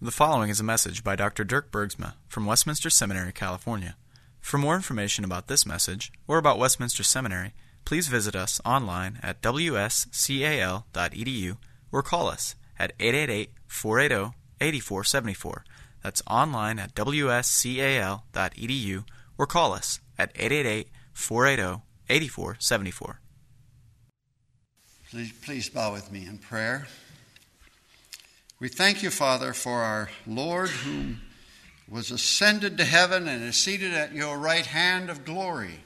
The following is a message by Dr. Dirk Bergsma from Westminster Seminary, California. For more information about this message or about Westminster Seminary, please visit us online at wscal.edu or call us at 888 480 8474. That's online at wscal.edu or call us at 888 480 8474. Please, please bow with me in prayer. We thank you, Father, for our Lord who was ascended to heaven and is seated at your right hand of glory.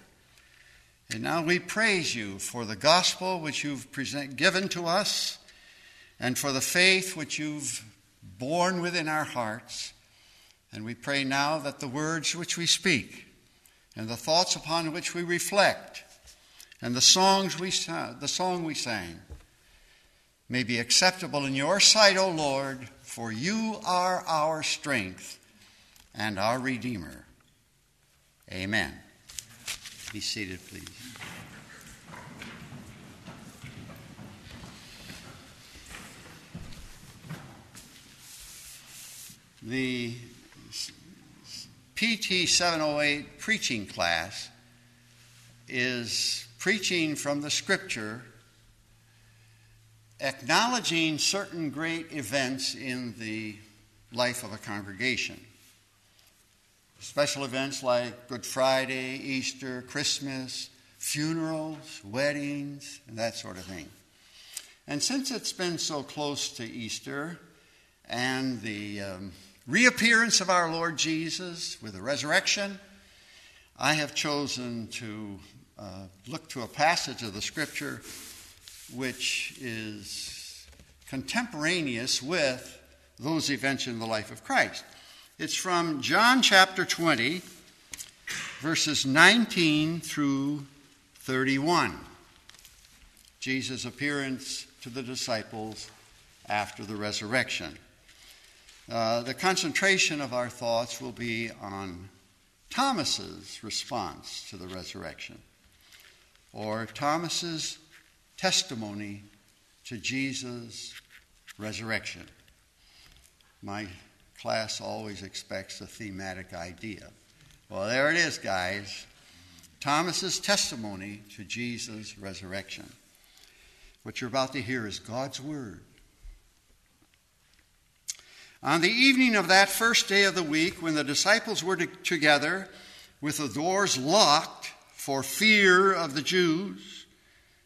And now we praise you for the gospel which you've present, given to us and for the faith which you've borne within our hearts. And we pray now that the words which we speak and the thoughts upon which we reflect and the songs we the song we sang may be acceptable in your sight, O Lord, for you are our strength and our Redeemer. Amen. Be seated, please. The PT 708 preaching class is preaching from the scripture acknowledging certain great events in the life of a congregation. Special events like Good Friday, Easter, Christmas, funerals, weddings, and that sort of thing. And since it's been so close to Easter and the um, reappearance of our Lord Jesus with the resurrection, I have chosen to uh, look to a passage of the scripture which is contemporaneous with those events in the life of Christ. It's from John chapter 20, verses 19 through 31. Jesus' appearance to the disciples after the resurrection. Uh, the concentration of our thoughts will be on Thomas's response to the resurrection, or Thomas's testimony to Jesus' resurrection. My class always expects a thematic idea. Well, there it is, guys. Thomas's testimony to Jesus' resurrection. What you're about to hear is God's Word. On the evening of that first day of the week, when the disciples were together with the doors locked for fear of the Jews,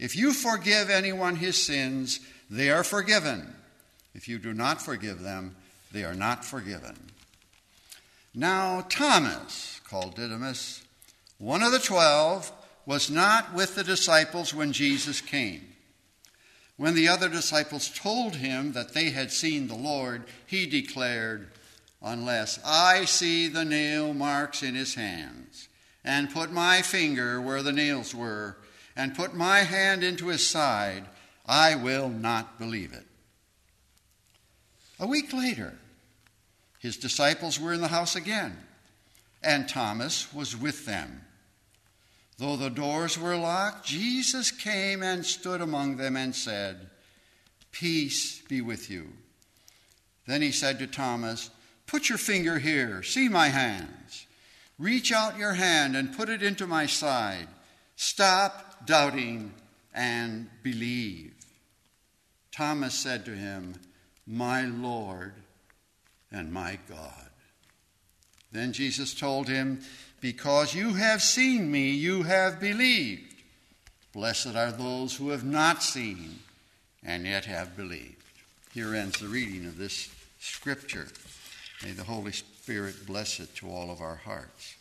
If you forgive anyone his sins, they are forgiven. If you do not forgive them, they are not forgiven. Now, Thomas, called Didymus, one of the twelve, was not with the disciples when Jesus came. When the other disciples told him that they had seen the Lord, he declared, Unless I see the nail marks in his hands, and put my finger where the nails were, and put my hand into his side, I will not believe it. A week later, his disciples were in the house again, and Thomas was with them. Though the doors were locked, Jesus came and stood among them and said, Peace be with you. Then he said to Thomas, Put your finger here, see my hands. Reach out your hand and put it into my side. Stop doubting, and believe. Thomas said to him, My Lord and my God. Then Jesus told him, Because you have seen me, you have believed. Blessed are those who have not seen and yet have believed. Here ends the reading of this scripture. May the Holy Spirit bless it to all of our hearts.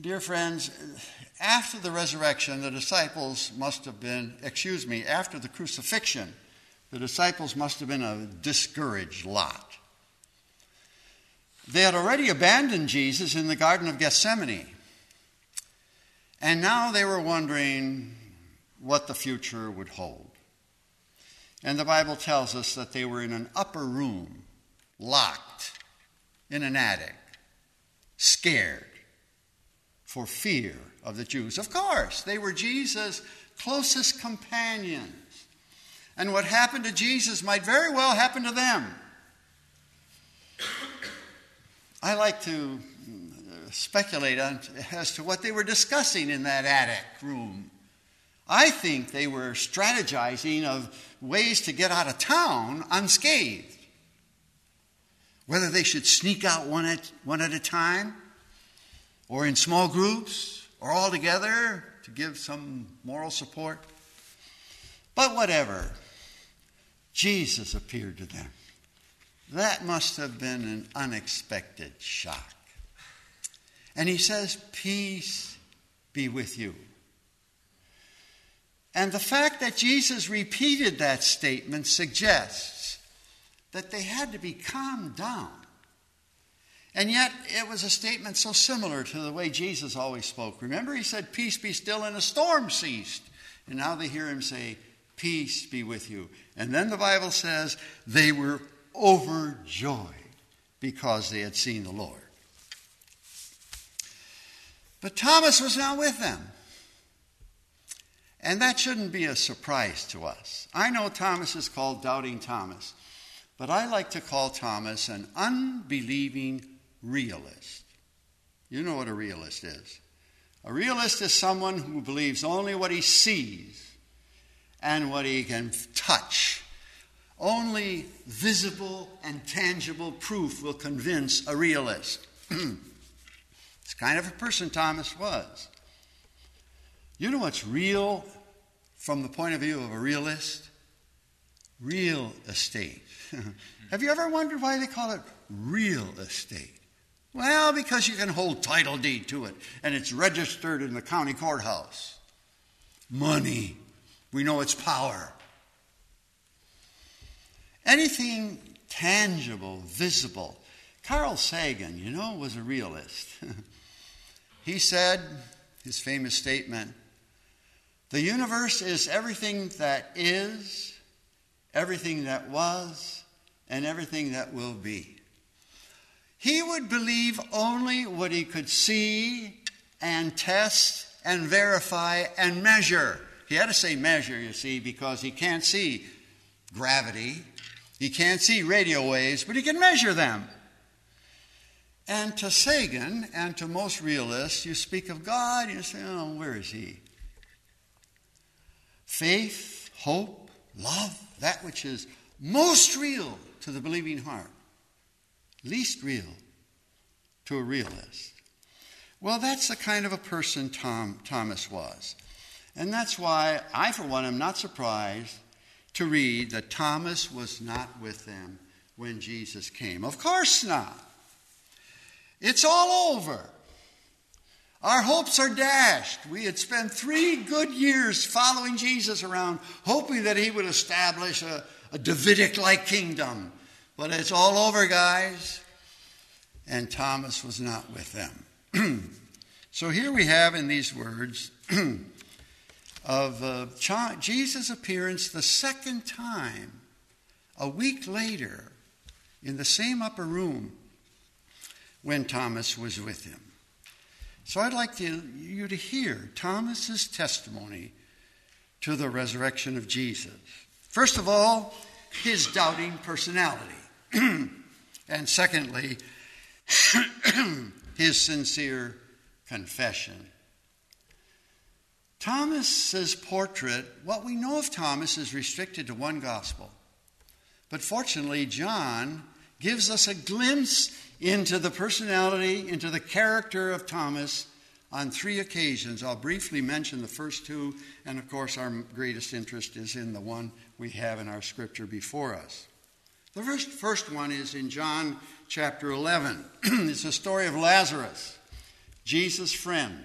Dear friends, after the resurrection, the disciples must have been, excuse me, after the crucifixion, The disciples must have been a discouraged lot. They had already abandoned Jesus in the Garden of Gethsemane. And now they were wondering what the future would hold. And the Bible tells us that they were in an upper room, locked in an attic, scared for fear of the Jews. Of course, they were Jesus' closest companions. And what happened to Jesus might very well happen to them. I like to uh, speculate on, as to what they were discussing in that attic room. I think they were strategizing of ways to get out of town unscathed. Whether they should sneak out one at, one at a time, or in small groups, or all together to give some moral support. But whatever, Jesus appeared to them. That must have been an unexpected shock. And he says, Peace be with you. And the fact that Jesus repeated that statement suggests that they had to be calmed down. And yet, it was a statement so similar to the way Jesus always spoke. Remember, he said, Peace be still, and a storm ceased. And now they hear him say, Peace be with you. And then the Bible says they were overjoyed because they had seen the Lord. But Thomas was not with them. And that shouldn't be a surprise to us. I know Thomas is called Doubting Thomas, but I like to call Thomas an unbelieving realist. You know what a realist is. A realist is someone who believes only what he sees and what he can touch. Only visible and tangible proof will convince a realist. it's kind of a person Thomas was. You know what's real from the point of view of a realist? Real estate. Have you ever wondered why they call it real estate? Well, because you can hold title deed to it and it's registered in the county courthouse. Money. We know its power. Anything tangible, visible. Carl Sagan, you know, was a realist. he said, his famous statement, the universe is everything that is, everything that was, and everything that will be. He would believe only what he could see and test and verify and measure. He had to say measure, you see, because he can't see gravity, he can't see radio waves, but he can measure them. And to Sagan and to most realists, you speak of God, you say, oh, where is he? faith, hope, love, that which is most real to the believing heart, least real to a realist. Well, that's the kind of a person Tom, Thomas was. And that's why I, for one, am not surprised to read that Thomas was not with them when Jesus came. Of course not. It's all over. Our hopes are dashed. We had spent three good years following Jesus around, hoping that he would establish a, a Davidic like kingdom. But it's all over, guys. And Thomas was not with them. so here we have in these words of uh, Jesus' appearance the second time, a week later, in the same upper room when Thomas was with him. So I'd like to, you to hear Thomas's testimony to the resurrection of Jesus. First of all, his doubting personality. and secondly, his sincere confession. Thomas's portrait, what we know of Thomas is restricted to one gospel. But fortunately, John gives us a glimpse into the personality, into the character of Thomas on three occasions. I'll briefly mention the first two, and of course, our greatest interest is in the one we have in our scripture before us. The first, first one is in John chapter 11. it's the story of Lazarus, Jesus' friend.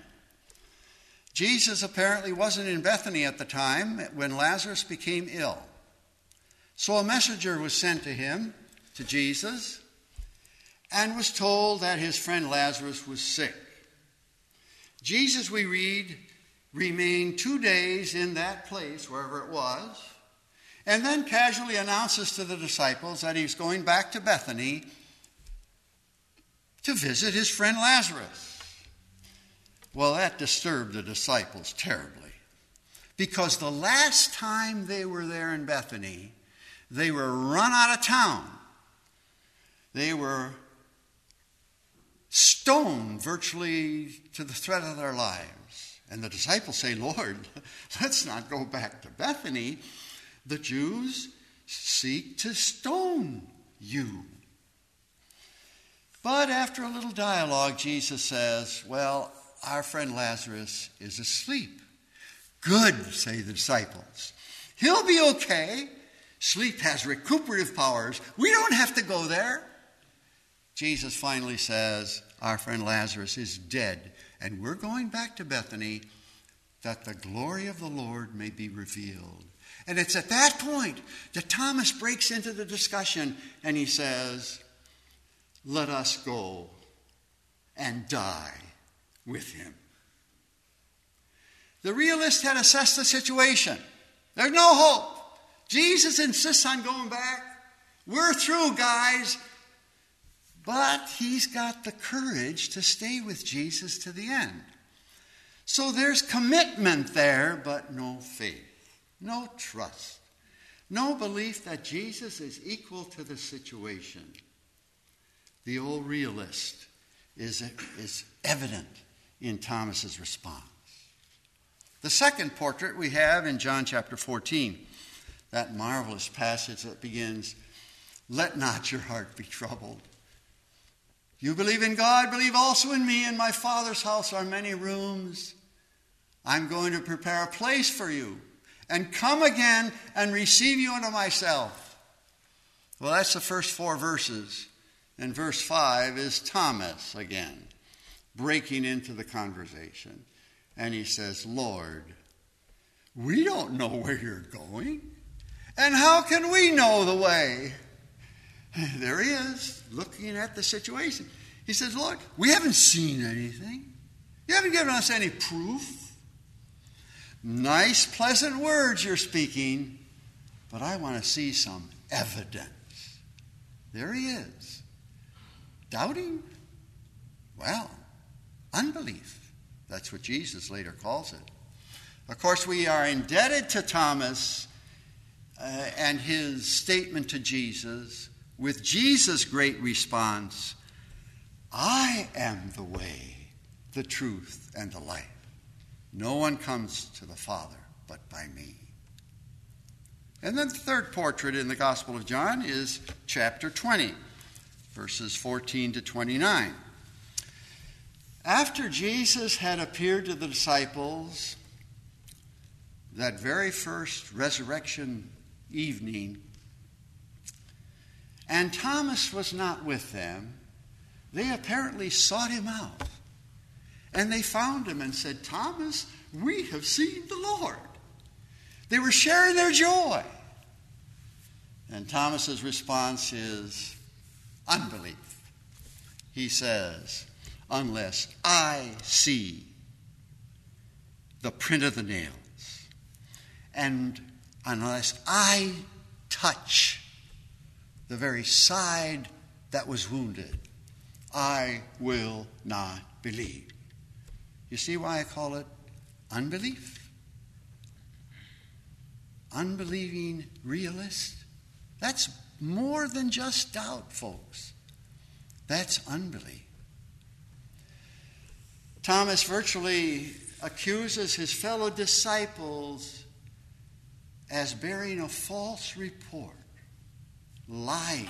Jesus apparently wasn't in Bethany at the time when Lazarus became ill. So a messenger was sent to him, to Jesus, and was told that his friend Lazarus was sick. Jesus, we read, remained two days in that place, wherever it was, and then casually announces to the disciples that he's going back to Bethany to visit his friend Lazarus. Well, that disturbed the disciples terribly because the last time they were there in Bethany, they were run out of town. They were stoned virtually to the threat of their lives. And the disciples say, Lord, let's not go back to Bethany. The Jews seek to stone you. But after a little dialogue, Jesus says, Well, our friend Lazarus is asleep. Good, say the disciples. He'll be okay. Sleep has recuperative powers. We don't have to go there. Jesus finally says, Our friend Lazarus is dead, and we're going back to Bethany that the glory of the Lord may be revealed. And it's at that point that Thomas breaks into the discussion and he says, Let us go and die with him. The realist had assessed the situation. There's no hope. Jesus insists on going back. We're through, guys. But he's got the courage to stay with Jesus to the end. So there's commitment there, but no faith, no trust, no belief that Jesus is equal to the situation. The old realist is, is evident in Thomas's response. The second portrait we have in John chapter 14, that marvelous passage that begins, Let not your heart be troubled. You believe in God, believe also in me. In my Father's house are many rooms. I'm going to prepare a place for you and come again and receive you unto myself. Well, that's the first four verses. And verse 5 is Thomas again, breaking into the conversation. And he says, Lord, we don't know where you're going. And how can we know the way? There he is, looking at the situation. He says, Lord, we haven't seen anything. You haven't given us any proof. Nice, pleasant words you're speaking, but I want to see some evidence. There he is. Doubting? Well, unbelief. That's what Jesus later calls it. Of course, we are indebted to Thomas uh, and his statement to Jesus with Jesus' great response I am the way, the truth, and the life. No one comes to the Father but by me. And then the third portrait in the Gospel of John is chapter 20, verses 14 to 29. After Jesus had appeared to the disciples that very first resurrection evening, and Thomas was not with them, they apparently sought him out. And they found him and said, Thomas, we have seen the Lord. They were sharing their joy. And Thomas's response is unbelief. He says, unless I see the print of the nails, and unless I touch the very side that was wounded, I will not believe. You see why I call it unbelief? Unbelieving realist? That's more than just doubt, folks. That's unbelief. Thomas virtually accuses his fellow disciples as bearing a false report, lying,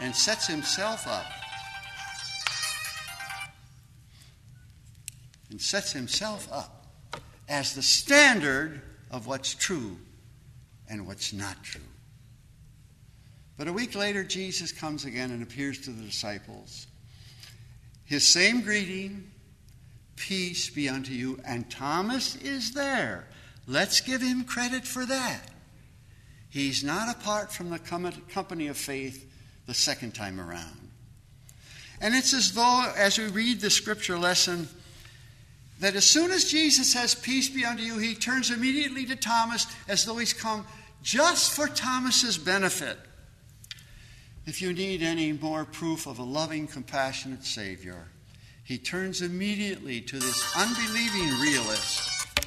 and sets himself up and sets himself up as the standard of what's true and what's not true. But a week later, Jesus comes again and appears to the disciples. His same greeting, peace be unto you. And Thomas is there. Let's give him credit for that. He's not apart from the company of faith the second time around. And it's as though, as we read the scripture lesson, that as soon as Jesus says, Peace be unto you, he turns immediately to Thomas as though he's come just for Thomas's benefit. If you need any more proof of a loving, compassionate Savior, he turns immediately to this unbelieving realist.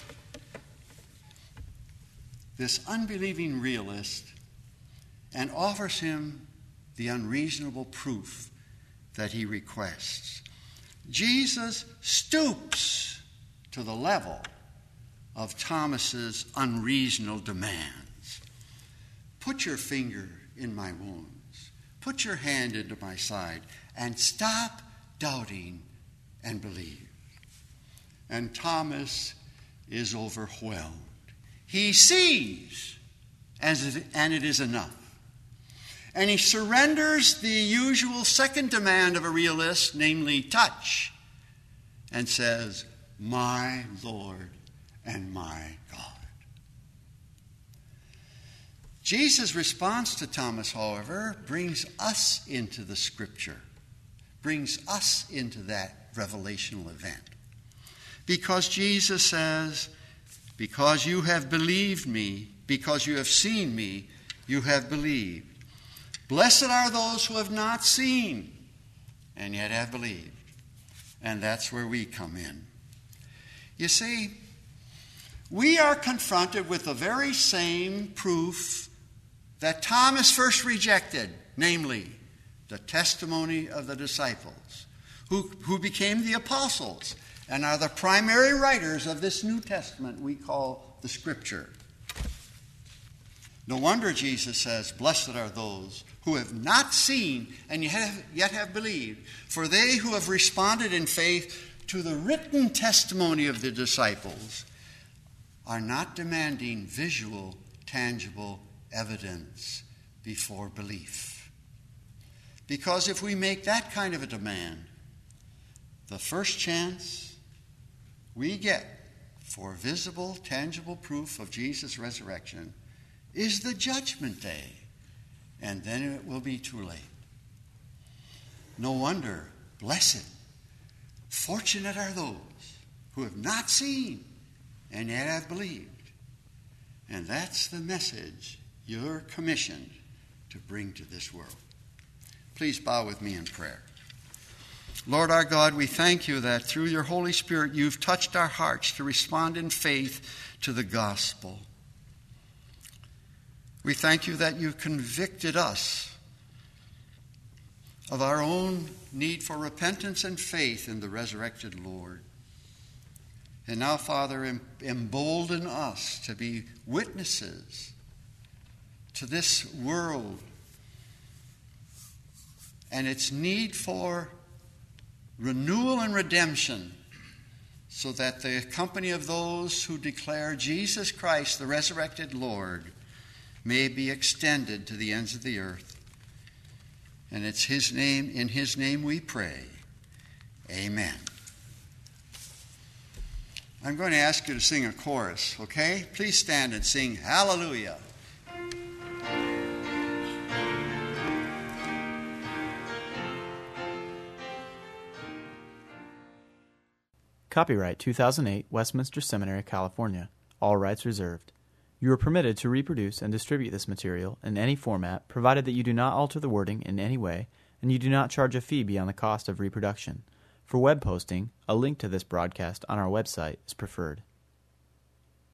This unbelieving realist and offers him the unreasonable proof that he requests. Jesus stoops to the level of Thomas's unreasonable demands. Put your finger in my wounds. Put your hand into my side and stop doubting and believe. And Thomas is overwhelmed. He sees, and it is enough. And he surrenders the usual second demand of a realist, namely touch, and says, My Lord and my God. Jesus' response to Thomas, however, brings us into the scripture, brings us into that revelational event. Because Jesus says, Because you have believed me, because you have seen me, you have believed. Blessed are those who have not seen and yet have believed. And that's where we come in. You see, we are confronted with the very same proof that Thomas first rejected, namely, the testimony of the disciples, who, who became the apostles and are the primary writers of this New Testament we call the Scripture. No wonder Jesus says, Blessed are those who have not seen and yet have believed. For they who have responded in faith to the written testimony of the disciples are not demanding visual, tangible evidence before belief. Because if we make that kind of a demand, the first chance we get for visible, tangible proof of Jesus' resurrection is the judgment day and then it will be too late. No wonder, blessed, fortunate are those who have not seen and yet have believed. And that's the message you're commissioned to bring to this world. Please bow with me in prayer. Lord our God, we thank you that through your Holy Spirit you've touched our hearts to respond in faith to the gospel. We thank you that you've convicted us of our own need for repentance and faith in the resurrected Lord. And now, Father, embolden us to be witnesses to this world and its need for renewal and redemption so that the company of those who declare Jesus Christ, the resurrected Lord, may be extended to the ends of the earth. And it's his name, in his name we pray. Amen. I'm going to ask you to sing a chorus, okay? Please stand and sing Hallelujah. Copyright 2008 Westminster Seminary, California. All rights reserved. You are permitted to reproduce and distribute this material in any format, provided that you do not alter the wording in any way and you do not charge a fee beyond the cost of reproduction. For web posting, a link to this broadcast on our website is preferred.